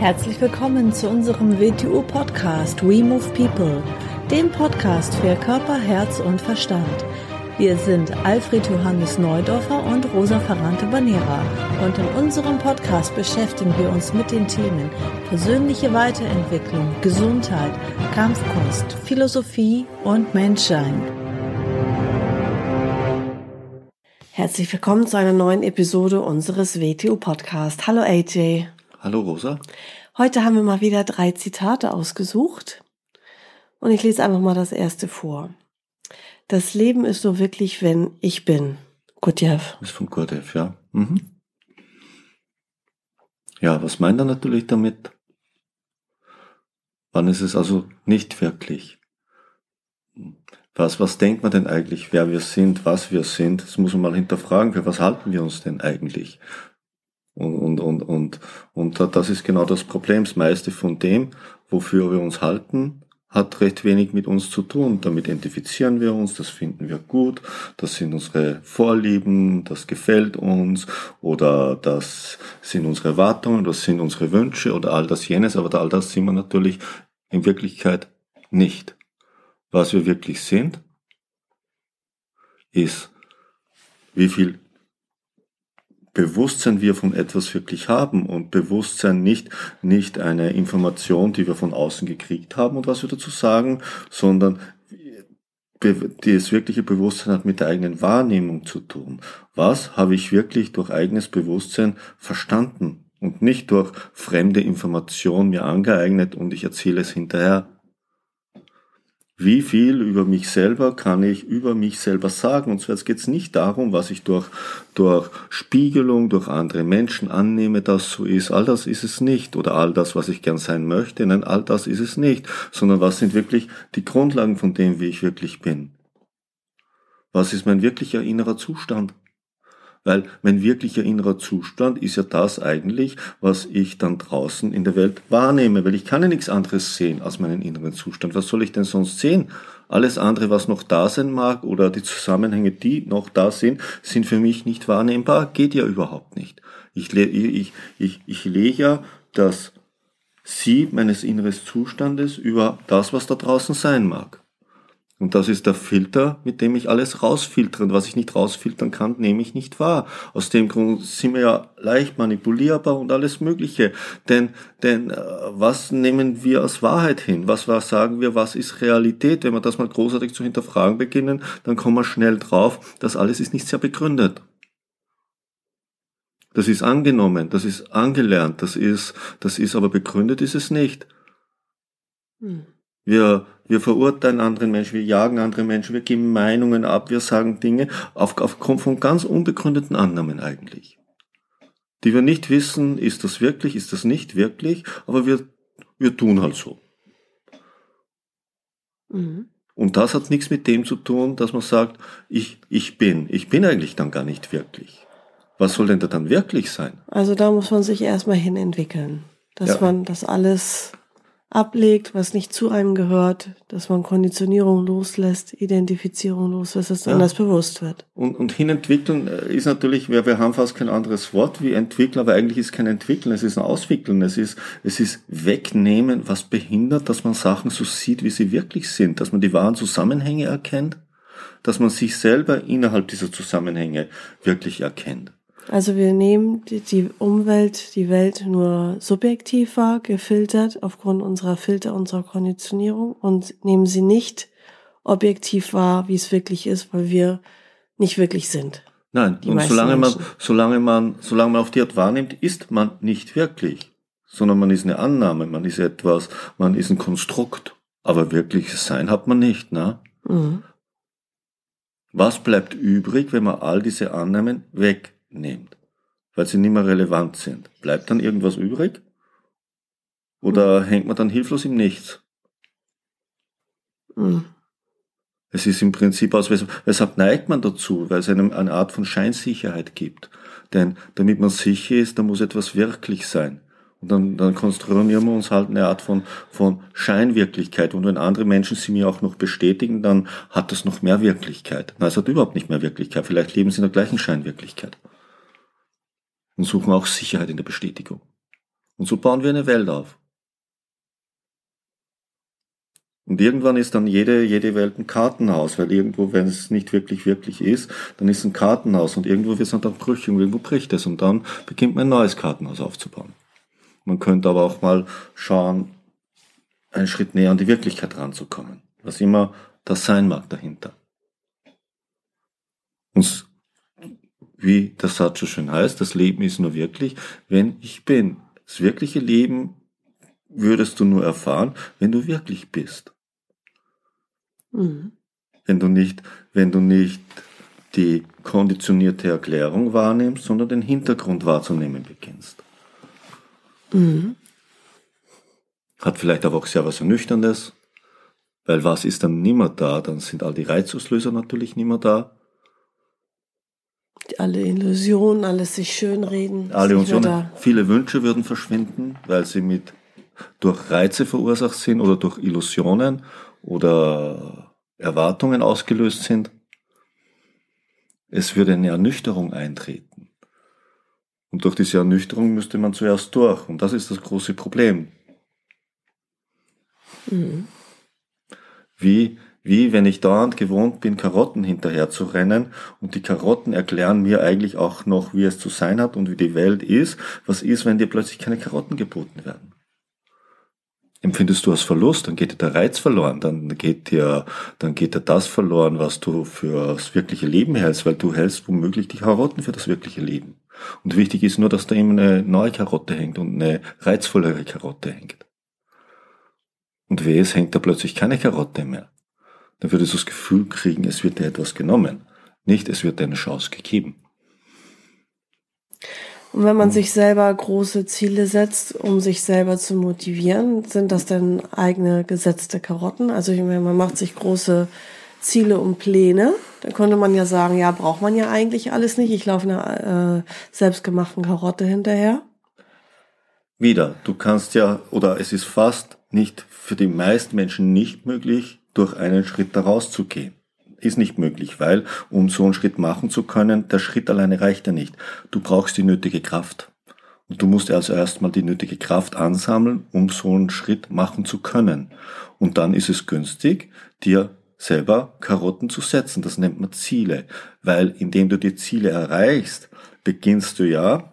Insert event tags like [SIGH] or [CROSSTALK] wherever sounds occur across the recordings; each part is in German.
Herzlich willkommen zu unserem WTU-Podcast We Move People, dem Podcast für Körper, Herz und Verstand. Wir sind Alfred Johannes Neudorfer und Rosa Ferrante Banera und in unserem Podcast beschäftigen wir uns mit den Themen persönliche Weiterentwicklung, Gesundheit, Kampfkunst, Philosophie und Menschsein. Herzlich willkommen zu einer neuen Episode unseres WTU Podcast. Hallo AJ. Hallo Rosa. Heute haben wir mal wieder drei Zitate ausgesucht. Und ich lese einfach mal das erste vor. Das Leben ist so wirklich, wenn ich bin. Gurdjieff. Ist von Gurdjieff, ja. Mhm. Ja, was meint er natürlich damit? Wann ist es also nicht wirklich? Was, was denkt man denn eigentlich, wer wir sind, was wir sind? Das muss man mal hinterfragen. Für was halten wir uns denn eigentlich? Und, und, und, und, und das ist genau das Problem. Das meiste von dem, wofür wir uns halten, hat recht wenig mit uns zu tun. Damit identifizieren wir uns, das finden wir gut, das sind unsere Vorlieben, das gefällt uns oder das sind unsere Erwartungen, das sind unsere Wünsche oder all das jenes, aber all das sind wir natürlich in Wirklichkeit nicht. Was wir wirklich sind, ist, wie viel Bewusstsein wir von etwas wirklich haben und Bewusstsein nicht, nicht eine Information, die wir von außen gekriegt haben und was wir dazu sagen, sondern das wirkliche Bewusstsein hat mit der eigenen Wahrnehmung zu tun. Was habe ich wirklich durch eigenes Bewusstsein verstanden und nicht durch fremde Information mir angeeignet und ich erzähle es hinterher wie viel über mich selber kann ich über mich selber sagen. Und zwar geht es nicht darum, was ich durch, durch Spiegelung, durch andere Menschen annehme, dass so ist. All das ist es nicht. Oder all das, was ich gern sein möchte. Nein, all das ist es nicht. Sondern was sind wirklich die Grundlagen von dem, wie ich wirklich bin? Was ist mein wirklicher innerer Zustand? Weil mein wirklicher innerer Zustand ist ja das eigentlich, was ich dann draußen in der Welt wahrnehme, weil ich kann ja nichts anderes sehen als meinen inneren Zustand. Was soll ich denn sonst sehen? Alles andere, was noch da sein mag oder die Zusammenhänge, die noch da sind, sind für mich nicht wahrnehmbar, geht ja überhaupt nicht. Ich, ich, ich, ich lege ja das Sie meines inneren Zustandes über das, was da draußen sein mag. Und das ist der Filter, mit dem ich alles rausfiltere. Und was ich nicht rausfiltern kann, nehme ich nicht wahr. Aus dem Grund sind wir ja leicht manipulierbar und alles Mögliche. Denn, denn äh, was nehmen wir als Wahrheit hin? Was was sagen wir, was ist Realität? Wenn wir das mal großartig zu hinterfragen beginnen, dann kommen wir schnell drauf, das alles ist nicht sehr begründet. Das ist angenommen, das ist angelernt, das ist, das ist aber begründet ist es nicht. Hm. Wir, wir verurteilen anderen Menschen, wir jagen andere Menschen, wir geben Meinungen ab, wir sagen Dinge auf, aufgrund von ganz unbegründeten Annahmen eigentlich. Die wir nicht wissen, ist das wirklich, ist das nicht wirklich, aber wir, wir tun halt so. Mhm. Und das hat nichts mit dem zu tun, dass man sagt, ich, ich bin. Ich bin eigentlich dann gar nicht wirklich. Was soll denn da dann wirklich sein? Also da muss man sich erstmal hin entwickeln, dass ja. man das alles ablegt, was nicht zu einem gehört, dass man Konditionierung loslässt, Identifizierung loslässt, dass ja. das bewusst wird. Und, und hinentwickeln äh, ist natürlich, wir, wir haben fast kein anderes Wort wie entwickeln, aber eigentlich ist kein entwickeln, es ist ein auswickeln, es ist, es ist wegnehmen, was behindert, dass man Sachen so sieht, wie sie wirklich sind, dass man die wahren Zusammenhänge erkennt, dass man sich selber innerhalb dieser Zusammenhänge wirklich erkennt. Also wir nehmen die, die, Umwelt, die Welt nur subjektiv wahr, gefiltert aufgrund unserer Filter, unserer Konditionierung und nehmen sie nicht objektiv wahr, wie es wirklich ist, weil wir nicht wirklich sind. Nein, und solange man, solange man, solange man auf die Art wahrnimmt, ist man nicht wirklich, sondern man ist eine Annahme, man ist etwas, man ist ein Konstrukt. Aber wirkliches Sein hat man nicht, ne? Mhm. Was bleibt übrig, wenn man all diese Annahmen weg nehmt, weil sie nicht mehr relevant sind. Bleibt dann irgendwas übrig? Oder hängt man dann hilflos im Nichts? Mhm. Es ist im Prinzip aus, weshalb neigt man dazu? Weil es einem eine Art von Scheinsicherheit gibt. Denn damit man sicher ist, da muss etwas wirklich sein. Und dann, dann konstruieren wir uns halt eine Art von, von Scheinwirklichkeit. Und wenn andere Menschen sie mir auch noch bestätigen, dann hat das noch mehr Wirklichkeit. Nein, es hat überhaupt nicht mehr Wirklichkeit. Vielleicht leben sie in der gleichen Scheinwirklichkeit und suchen auch Sicherheit in der Bestätigung. Und so bauen wir eine Welt auf. Und irgendwann ist dann jede, jede Welt ein Kartenhaus, weil irgendwo, wenn es nicht wirklich, wirklich ist, dann ist es ein Kartenhaus und irgendwo wird es dann brüchig und irgendwo bricht es und dann beginnt man ein neues Kartenhaus aufzubauen. Man könnte aber auch mal schauen, einen Schritt näher an die Wirklichkeit ranzukommen, was immer das sein mag dahinter. Und wie der Satz so schön heißt, das Leben ist nur wirklich, wenn ich bin. Das wirkliche Leben würdest du nur erfahren, wenn du wirklich bist. Mhm. Wenn du nicht, wenn du nicht die konditionierte Erklärung wahrnimmst, sondern den Hintergrund wahrzunehmen beginnst. Mhm. Hat vielleicht aber auch sehr was Ernüchterndes, weil was ist dann nimmer da? Dann sind all die Reizauslöser natürlich nimmer da. Alle Illusionen, alles sich schönreden. Alle Illusionen, viele Wünsche würden verschwinden, weil sie mit durch Reize verursacht sind oder durch Illusionen oder Erwartungen ausgelöst sind. Es würde eine Ernüchterung eintreten. Und durch diese Ernüchterung müsste man zuerst durch. Und das ist das große Problem. Mhm. Wie, wie wenn ich dauernd gewohnt bin, Karotten hinterher zu rennen und die Karotten erklären mir eigentlich auch noch, wie es zu sein hat und wie die Welt ist. Was ist, wenn dir plötzlich keine Karotten geboten werden? empfindest du als Verlust, dann geht dir der Reiz verloren, dann geht dir, dann geht dir das verloren, was du für das wirkliche Leben hältst, weil du hältst womöglich die Karotten für das wirkliche Leben. Und wichtig ist nur, dass da immer eine neue Karotte hängt und eine reizvollere Karotte hängt. Und weh, es hängt da plötzlich keine Karotte mehr. Dann würdest du das Gefühl kriegen, es wird dir etwas genommen. Nicht, es wird dir eine Chance gegeben. Und wenn man mhm. sich selber große Ziele setzt, um sich selber zu motivieren, sind das dann eigene gesetzte Karotten? Also ich meine, man macht sich große Ziele und Pläne. Da könnte man ja sagen, ja, braucht man ja eigentlich alles nicht. Ich laufe einer äh, selbstgemachten Karotte hinterher. Wieder, du kannst ja, oder es ist fast nicht für die meisten Menschen nicht möglich, durch einen Schritt daraus zu gehen ist nicht möglich, weil um so einen Schritt machen zu können, der Schritt alleine reicht ja nicht. Du brauchst die nötige Kraft. Und du musst also erstmal die nötige Kraft ansammeln, um so einen Schritt machen zu können. Und dann ist es günstig, dir selber Karotten zu setzen. Das nennt man Ziele. Weil indem du die Ziele erreichst, beginnst du ja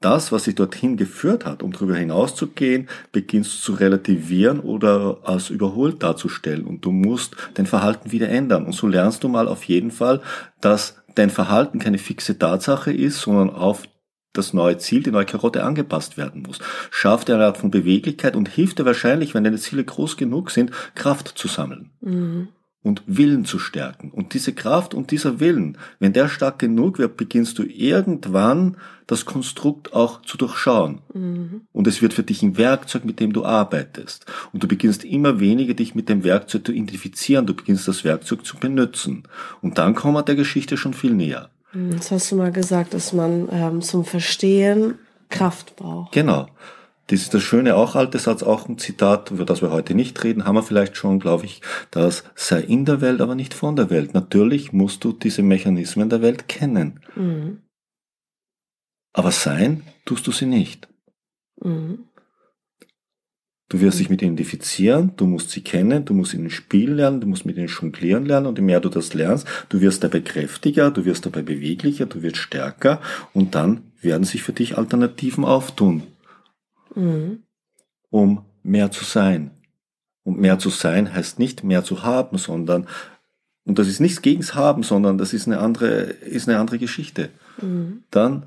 das, was sich dorthin geführt hat, um darüber hinauszugehen, beginnst zu relativieren oder als überholt darzustellen. Und du musst dein Verhalten wieder ändern. Und so lernst du mal auf jeden Fall, dass dein Verhalten keine fixe Tatsache ist, sondern auf das neue Ziel, die neue Karotte angepasst werden muss. Schafft eine Art von Beweglichkeit und hilft dir wahrscheinlich, wenn deine Ziele groß genug sind, Kraft zu sammeln. Mhm und Willen zu stärken. Und diese Kraft und dieser Willen, wenn der stark genug wird, beginnst du irgendwann das Konstrukt auch zu durchschauen. Mhm. Und es wird für dich ein Werkzeug, mit dem du arbeitest. Und du beginnst immer weniger dich mit dem Werkzeug zu identifizieren, du beginnst das Werkzeug zu benutzen. Und dann kommen wir der Geschichte schon viel näher. Mhm, das hast du mal gesagt, dass man ähm, zum Verstehen Kraft braucht. Genau. Das ist das Schöne, auch alter Satz, auch ein Zitat, über das wir heute nicht reden, haben wir vielleicht schon, glaube ich, das sei in der Welt, aber nicht von der Welt. Natürlich musst du diese Mechanismen der Welt kennen. Mhm. Aber sein tust du sie nicht. Mhm. Du wirst dich mit ihnen identifizieren, du musst sie kennen, du musst ihnen spielen lernen, du musst mit ihnen jonglieren lernen und je mehr du das lernst, du wirst dabei kräftiger, du wirst dabei beweglicher, du wirst stärker und dann werden sich für dich Alternativen auftun mhm. um mehr zu sein. Und mehr zu sein heißt nicht mehr zu haben, sondern, und das ist nichts gegens Haben, sondern das ist eine andere, ist eine andere Geschichte. Mhm. Dann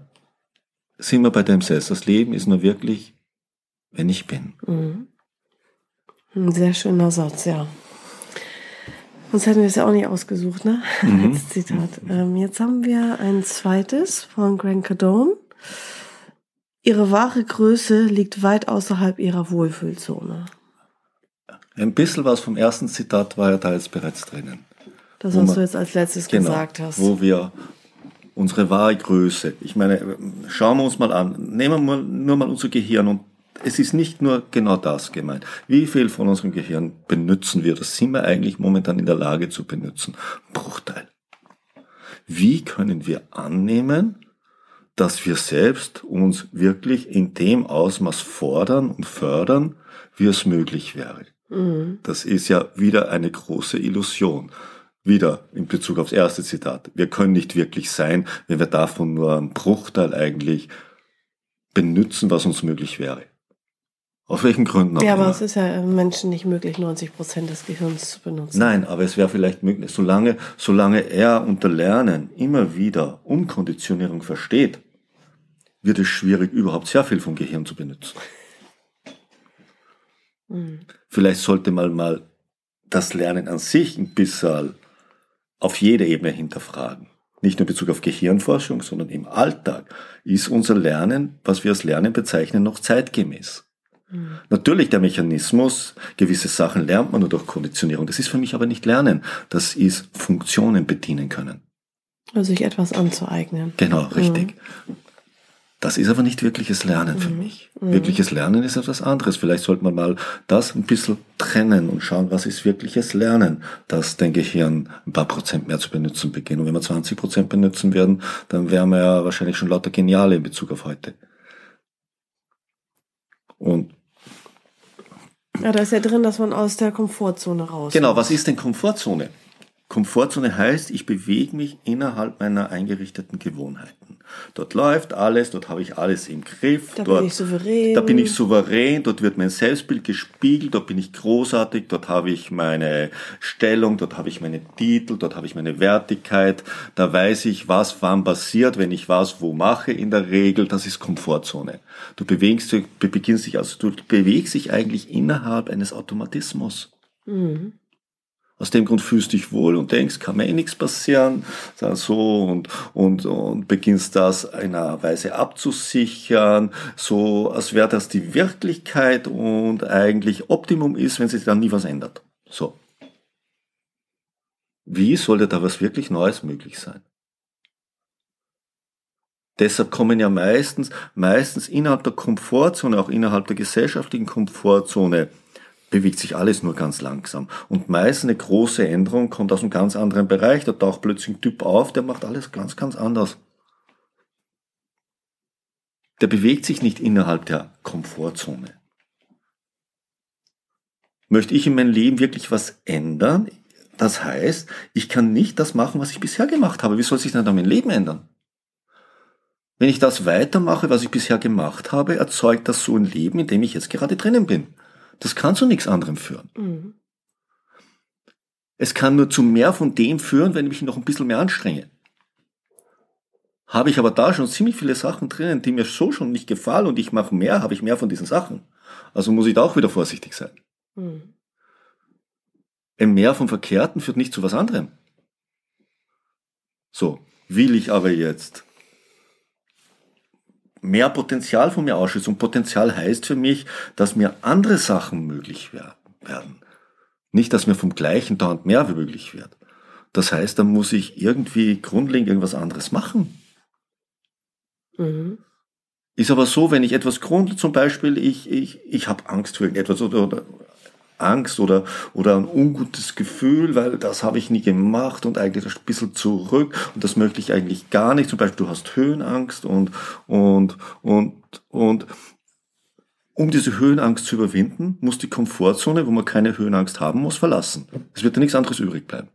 sind wir bei dem Selbst. Das Leben ist nur wirklich, wenn ich bin. Mhm. Ein sehr schöner Satz, ja. Sonst hätten wir es ja auch nicht ausgesucht, ne? Mhm. [LAUGHS] Als Zitat. Ähm, jetzt haben wir ein zweites von Grant Cardone. Ihre wahre Größe liegt weit außerhalb ihrer Wohlfühlzone. Ein bisschen was vom ersten Zitat war ja da jetzt bereits drinnen. Das, was man, du jetzt als letztes genau, gesagt hast. Wo wir unsere wahre Größe, ich meine, schauen wir uns mal an, nehmen wir nur mal unser Gehirn und es ist nicht nur genau das gemeint. Wie viel von unserem Gehirn benutzen wir? Das sind wir eigentlich momentan in der Lage zu benutzen. Bruchteil. Wie können wir annehmen, dass wir selbst uns wirklich in dem Ausmaß fordern und fördern, wie es möglich wäre. Mhm. Das ist ja wieder eine große Illusion. Wieder in Bezug aufs erste Zitat. Wir können nicht wirklich sein, wenn wir davon nur einen Bruchteil eigentlich benutzen, was uns möglich wäre. Aus welchen Gründen auch Ja, aber immer. es ist ja Menschen nicht möglich, 90 Prozent des Gehirns zu benutzen. Nein, aber es wäre vielleicht möglich, solange, solange er unter Lernen immer wieder Umkonditionierung versteht, wird es schwierig, überhaupt sehr viel vom Gehirn zu benutzen. Mhm. Vielleicht sollte man mal das Lernen an sich ein bisschen auf jeder Ebene hinterfragen. Nicht nur in Bezug auf Gehirnforschung, sondern im Alltag. Ist unser Lernen, was wir als Lernen bezeichnen, noch zeitgemäß? Mhm. Natürlich der Mechanismus, gewisse Sachen lernt man nur durch Konditionierung. Das ist für mich aber nicht Lernen. Das ist Funktionen bedienen können. Also sich etwas anzueignen. Genau, richtig. Mhm. Das ist aber nicht wirkliches Lernen für mhm. mich. Mhm. Wirkliches Lernen ist etwas anderes. Vielleicht sollte man mal das ein bisschen trennen und schauen, was ist wirkliches Lernen, dass dein Gehirn ein paar Prozent mehr zu benutzen beginnt. Und wenn wir 20 Prozent benutzen werden, dann wären wir ja wahrscheinlich schon lauter Geniale in Bezug auf heute. Und ja, da ist ja drin, dass man aus der Komfortzone raus. Genau, was ist denn Komfortzone? Komfortzone heißt, ich bewege mich innerhalb meiner eingerichteten Gewohnheiten. Dort läuft alles, dort habe ich alles im Griff. Da dort, bin ich souverän. Da bin ich souverän, dort wird mein Selbstbild gespiegelt, dort bin ich großartig, dort habe ich meine Stellung, dort habe ich meine Titel, dort habe ich meine Wertigkeit. Da weiß ich, was wann passiert, wenn ich was wo mache in der Regel. Das ist Komfortzone. Du bewegst, du beginnst dich, also du bewegst dich eigentlich innerhalb eines Automatismus. Mhm. Aus dem Grund fühlst du dich wohl und denkst, kann mir eh nichts passieren, so und, und, und beginnst das einer Weise abzusichern, so als wäre das die Wirklichkeit und eigentlich Optimum ist, wenn sich dann nie was ändert. So. Wie sollte da was wirklich Neues möglich sein? Deshalb kommen ja meistens, meistens innerhalb der Komfortzone, auch innerhalb der gesellschaftlichen Komfortzone, bewegt sich alles nur ganz langsam. Und meist eine große Änderung kommt aus einem ganz anderen Bereich. Da taucht plötzlich ein Typ auf, der macht alles ganz, ganz anders. Der bewegt sich nicht innerhalb der Komfortzone. Möchte ich in meinem Leben wirklich was ändern? Das heißt, ich kann nicht das machen, was ich bisher gemacht habe. Wie soll sich denn dann mein Leben ändern? Wenn ich das weitermache, was ich bisher gemacht habe, erzeugt das so ein Leben, in dem ich jetzt gerade drinnen bin. Das kann zu nichts anderem führen. Mhm. Es kann nur zu mehr von dem führen, wenn ich mich noch ein bisschen mehr anstrenge. Habe ich aber da schon ziemlich viele Sachen drinnen, die mir so schon nicht gefallen und ich mache mehr, habe ich mehr von diesen Sachen. Also muss ich da auch wieder vorsichtig sein. Mhm. Ein Mehr vom Verkehrten führt nicht zu was anderem. So, will ich aber jetzt mehr Potenzial von mir ausschüsse. Und Potenzial heißt für mich, dass mir andere Sachen möglich werden. Nicht, dass mir vom gleichen dauernd mehr möglich wird. Das heißt, dann muss ich irgendwie grundlegend irgendwas anderes machen. Mhm. Ist aber so, wenn ich etwas grund, zum Beispiel, ich, ich, ich habe Angst vor irgendetwas oder, oder Angst oder, oder ein ungutes Gefühl, weil das habe ich nie gemacht und eigentlich ein bisschen zurück und das möchte ich eigentlich gar nicht. Zum Beispiel, du hast Höhenangst und, und, und, und um diese Höhenangst zu überwinden, muss die Komfortzone, wo man keine Höhenangst haben muss, verlassen. Es wird da nichts anderes übrig bleiben.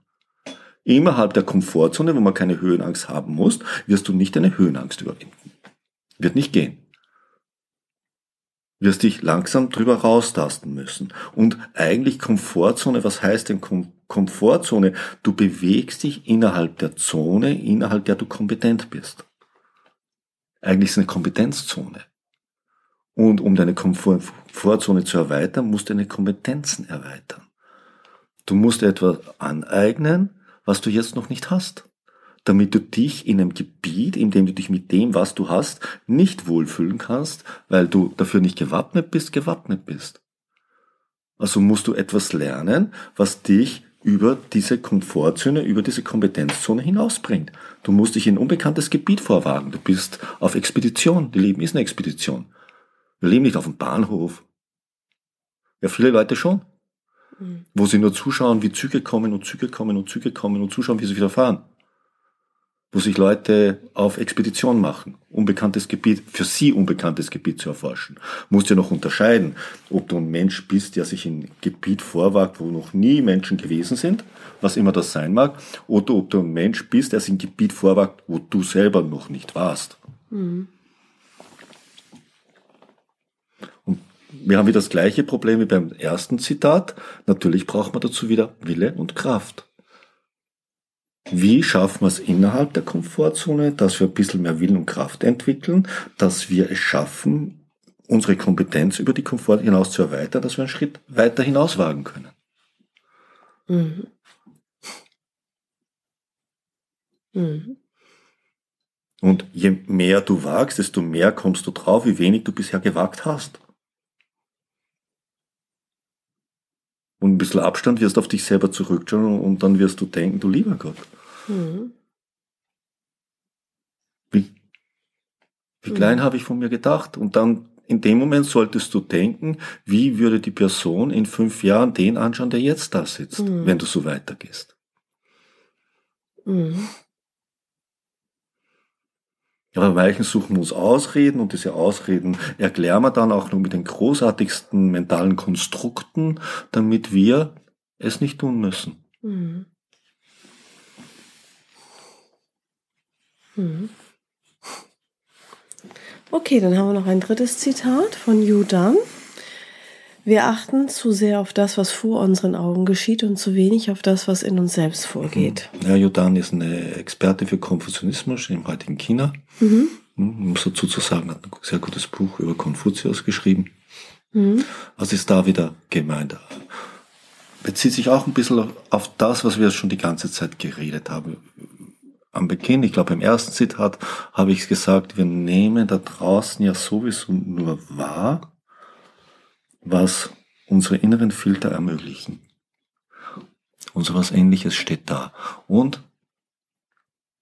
Innerhalb der Komfortzone, wo man keine Höhenangst haben muss, wirst du nicht deine Höhenangst überwinden. Wird nicht gehen wirst dich langsam drüber raustasten müssen. Und eigentlich Komfortzone, was heißt denn Kom Komfortzone? Du bewegst dich innerhalb der Zone, innerhalb der du kompetent bist. Eigentlich ist es eine Kompetenzzone. Und um deine Komfortzone zu erweitern, musst du deine Kompetenzen erweitern. Du musst etwas aneignen, was du jetzt noch nicht hast damit du dich in einem Gebiet, in dem du dich mit dem, was du hast, nicht wohlfühlen kannst, weil du dafür nicht gewappnet bist, gewappnet bist. Also musst du etwas lernen, was dich über diese Komfortzone, über diese Kompetenzzone hinausbringt. Du musst dich in ein unbekanntes Gebiet vorwagen. Du bist auf Expedition. Die Leben ist eine Expedition. Wir leben nicht auf dem Bahnhof. Ja, viele Leute schon. Mhm. Wo sie nur zuschauen, wie Züge kommen und Züge kommen und Züge kommen und zuschauen, wie sie wieder fahren wo sich Leute auf Expedition machen, unbekanntes Gebiet, für sie unbekanntes Gebiet zu erforschen. Musst ja noch unterscheiden, ob du ein Mensch bist, der sich in ein Gebiet vorwagt, wo noch nie Menschen gewesen sind, was immer das sein mag, oder ob du ein Mensch bist, der sich in ein Gebiet vorwagt, wo du selber noch nicht warst. Mhm. Und wir haben wieder das gleiche Problem wie beim ersten Zitat. Natürlich braucht man dazu wieder Wille und Kraft. Wie schaffen wir es innerhalb der Komfortzone, dass wir ein bisschen mehr Willen und Kraft entwickeln, dass wir es schaffen, unsere Kompetenz über die Komfort hinaus zu erweitern, dass wir einen Schritt weiter hinaus wagen können. Mhm. Mhm. Und je mehr du wagst, desto mehr kommst du drauf, wie wenig du bisher gewagt hast. Und ein bisschen Abstand wirst auf dich selber zurückschauen und dann wirst du denken, du lieber Gott. Mhm. Wie, wie klein mhm. habe ich von mir gedacht? Und dann in dem Moment solltest du denken, wie würde die Person in fünf Jahren den anschauen, der jetzt da sitzt, mhm. wenn du so weitergehst. Mhm. Aber manchen suchen uns Ausreden und diese Ausreden erklären wir dann auch nur mit den großartigsten mentalen Konstrukten, damit wir es nicht tun müssen. Mhm. Mhm. Okay, dann haben wir noch ein drittes Zitat von Yu Dan. Wir achten zu sehr auf das, was vor unseren Augen geschieht und zu wenig auf das, was in uns selbst vorgeht. Ja, Yudan ist eine Experte für Konfuzianismus im heutigen China. Mhm. Um es dazu zu sagen, hat ein sehr gutes Buch über Konfuzius geschrieben. Mhm. Was ist da wieder gemeint? Bezieht sich auch ein bisschen auf das, was wir schon die ganze Zeit geredet haben. Am Beginn, ich glaube im ersten Zitat, habe ich gesagt, wir nehmen da draußen ja sowieso nur wahr, was unsere inneren Filter ermöglichen. Und so was ähnliches steht da. Und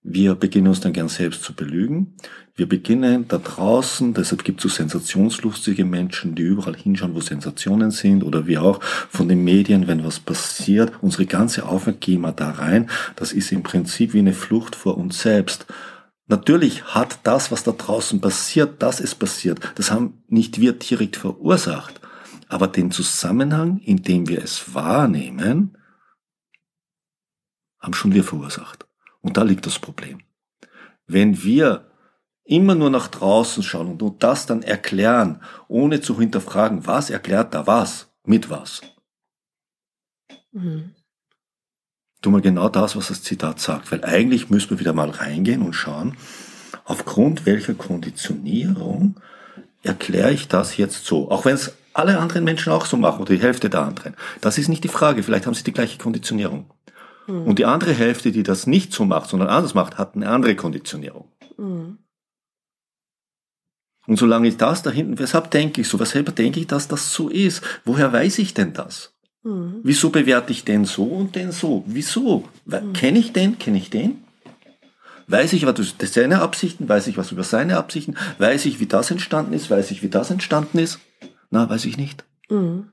wir beginnen uns dann gern selbst zu belügen. Wir beginnen da draußen, deshalb gibt es so sensationslustige Menschen, die überall hinschauen, wo Sensationen sind, oder wie auch von den Medien, wenn was passiert, unsere ganze Aufmerksamkeit da rein. Das ist im Prinzip wie eine Flucht vor uns selbst. Natürlich hat das, was da draußen passiert, dass es passiert, das haben nicht wir direkt verursacht. Aber den Zusammenhang, in dem wir es wahrnehmen, haben schon wir verursacht. Und da liegt das Problem. Wenn wir immer nur nach draußen schauen und das dann erklären, ohne zu hinterfragen, was erklärt da was, mit was. Mhm. Tu mal genau das, was das Zitat sagt, weil eigentlich müssen wir wieder mal reingehen und schauen, aufgrund welcher Konditionierung erkläre ich das jetzt so, auch wenn es alle anderen Menschen auch so machen oder die Hälfte der anderen. Das ist nicht die Frage. Vielleicht haben sie die gleiche Konditionierung. Mhm. Und die andere Hälfte, die das nicht so macht, sondern anders macht, hat eine andere Konditionierung. Mhm. Und solange ich das da hinten, weshalb denke ich so, weshalb denke ich, dass das so ist? Woher weiß ich denn das? Mhm. Wieso bewerte ich den so und den so? Wieso? Mhm. Kenne ich den? Kenne ich den? Weiß ich was über seine Absichten? Weiß ich was über seine Absichten? Weiß ich, wie das entstanden ist? Weiß ich, wie das entstanden ist? Na, weiß ich nicht. Mhm.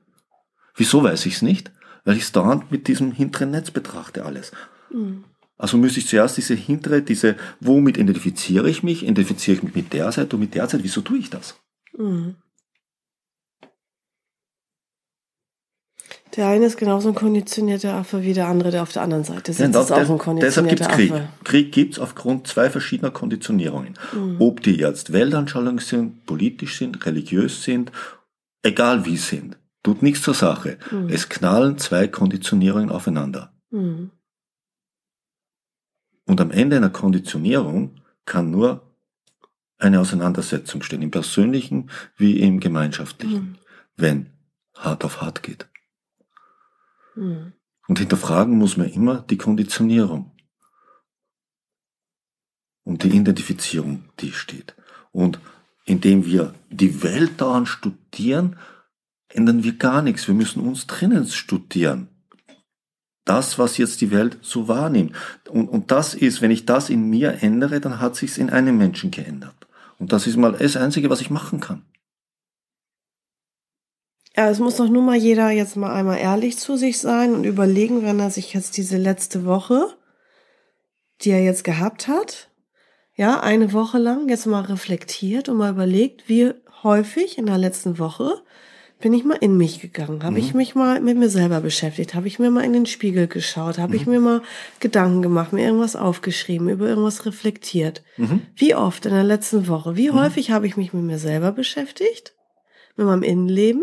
Wieso weiß ich es nicht? Weil ich es dauernd mit diesem hinteren Netz betrachte alles. Mhm. Also müsste ich zuerst diese hintere, diese, womit identifiziere ich mich? Identifiziere ich mich mit der Seite und mit der Seite? Wieso tue ich das? Mhm. Der eine ist genauso ein konditionierter Affe wie der andere, der auf der anderen Seite sitzt. Ja, das, ist auch ein konditionierter deshalb gibt es Krieg. Affe. Krieg gibt es aufgrund zwei verschiedener Konditionierungen. Mhm. Ob die jetzt Weltanschauung sind, politisch sind, religiös sind egal wie sind, tut nichts zur Sache. Mhm. Es knallen zwei Konditionierungen aufeinander. Mhm. Und am Ende einer Konditionierung kann nur eine Auseinandersetzung stehen, im persönlichen wie im gemeinschaftlichen, mhm. wenn hart auf hart geht. Mhm. Und hinterfragen muss man immer die Konditionierung und die Identifizierung, die steht. Und indem wir die Welt dauernd studieren, ändern wir gar nichts. Wir müssen uns drinnen studieren. Das, was jetzt die Welt so wahrnimmt. Und, und das ist, wenn ich das in mir ändere, dann hat sich's in einem Menschen geändert. Und das ist mal das Einzige, was ich machen kann. Ja, es muss doch nur mal jeder jetzt mal einmal ehrlich zu sich sein und überlegen, wenn er sich jetzt diese letzte Woche, die er jetzt gehabt hat, ja, eine Woche lang jetzt mal reflektiert und mal überlegt, wie häufig in der letzten Woche bin ich mal in mich gegangen, habe mhm. ich mich mal mit mir selber beschäftigt, habe ich mir mal in den Spiegel geschaut, habe mhm. ich mir mal Gedanken gemacht, mir irgendwas aufgeschrieben, über irgendwas reflektiert. Mhm. Wie oft in der letzten Woche, wie mhm. häufig habe ich mich mit mir selber beschäftigt, mit meinem Innenleben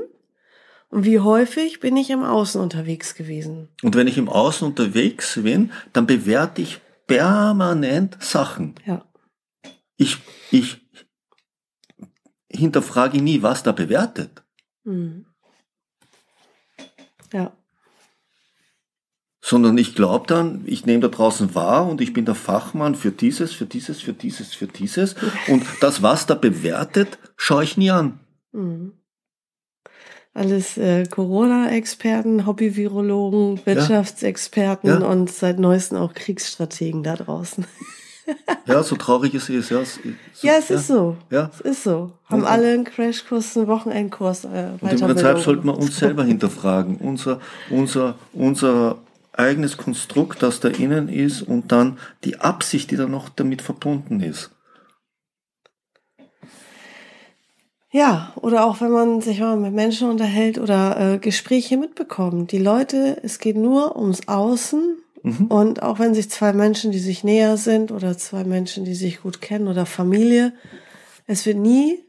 und wie häufig bin ich im Außen unterwegs gewesen. Und wenn ich im Außen unterwegs bin, dann bewerte ich permanent Sachen. Ja. Ich, ich hinterfrage nie, was da bewertet. Mhm. Ja. Sondern ich glaube dann, ich nehme da draußen wahr und ich bin der Fachmann für dieses, für dieses, für dieses, für dieses. [LAUGHS] Und das, was da bewertet, schaue ich nie an. Mhm. Alles äh, Corona-Experten, Hobby-Virologen, Wirtschaftsexperten ja. Ja. und seit neuestem auch Kriegsstrategen da draußen. Ja, so traurig es ist. Ja, so, ja es ja. ist so. Ja. Es ist so. Haben ja. alle einen Crashkurs, einen Wochenendkurs. Äh, und im Prinzip sollten wir uns selber hinterfragen. Unser, unser, unser eigenes Konstrukt, das da innen ist und dann die Absicht, die da noch damit verbunden ist. Ja, oder auch wenn man sich mal mit Menschen unterhält oder äh, Gespräche mitbekommt. Die Leute, es geht nur ums Außen Mhm. Und auch wenn sich zwei Menschen, die sich näher sind oder zwei Menschen, die sich gut kennen oder Familie, es wird nie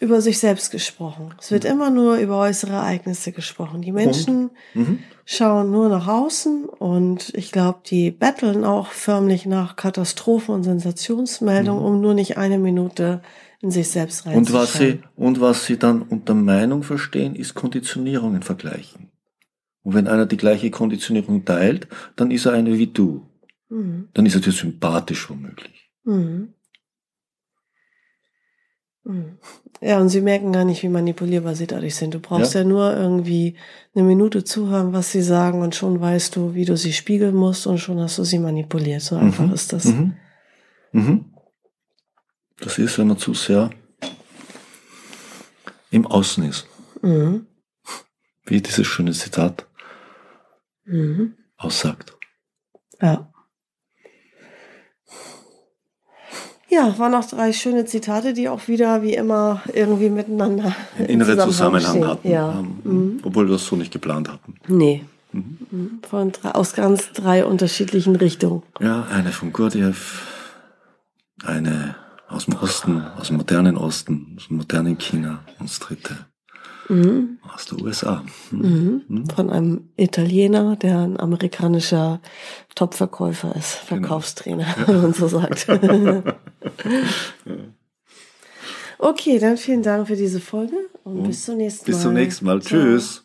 über sich selbst gesprochen. Es wird mhm. immer nur über äußere Ereignisse gesprochen. Die Menschen mhm. schauen nur nach außen und ich glaube, die betteln auch förmlich nach Katastrophen und Sensationsmeldungen, mhm. um nur nicht eine Minute in sich selbst reinzuschauen. Und was sie, und was sie dann unter Meinung verstehen, ist Konditionierungen vergleichen. Und wenn einer die gleiche Konditionierung teilt, dann ist er einer wie du. Mhm. Dann ist er dir sympathisch womöglich. Mhm. Mhm. Ja, und sie merken gar nicht, wie manipulierbar sie dadurch sind. Du brauchst ja. ja. nur irgendwie eine Minute zuhören, was sie sagen, und schon weißt du, wie du sie spiegeln musst, und schon hast du sie manipuliert. So einfach mhm. ist das. Mhm. Mhm. Das ist, wenn man zu sehr im Außen ist. Mhm. Wie dieses schöne Zitat mhm. aussagt. Ja. Ja, waren noch drei schöne Zitate, die auch wieder wie immer irgendwie miteinander innere Zusammenhang, Zusammenhang hatten. Ja. Ähm, mhm. Obwohl wir das so nicht geplant hatten. Nee. Mhm. mhm. Von drei, aus ganz drei unterschiedlichen Richtungen. Ja, eine von Gurdjieff, eine aus dem Osten, aus dem modernen Osten, aus dem modernen China und das dritte Mhm. Aus den USA. Mhm. Mhm. Von einem Italiener, der ein amerikanischer Top-Verkäufer ist, genau. Verkaufstrainer, genau. wenn man so sagt. [LAUGHS] okay, dann vielen Dank für diese Folge und, und bis zum nächsten Mal. Bis zum nächsten Mal. Ciao. Tschüss.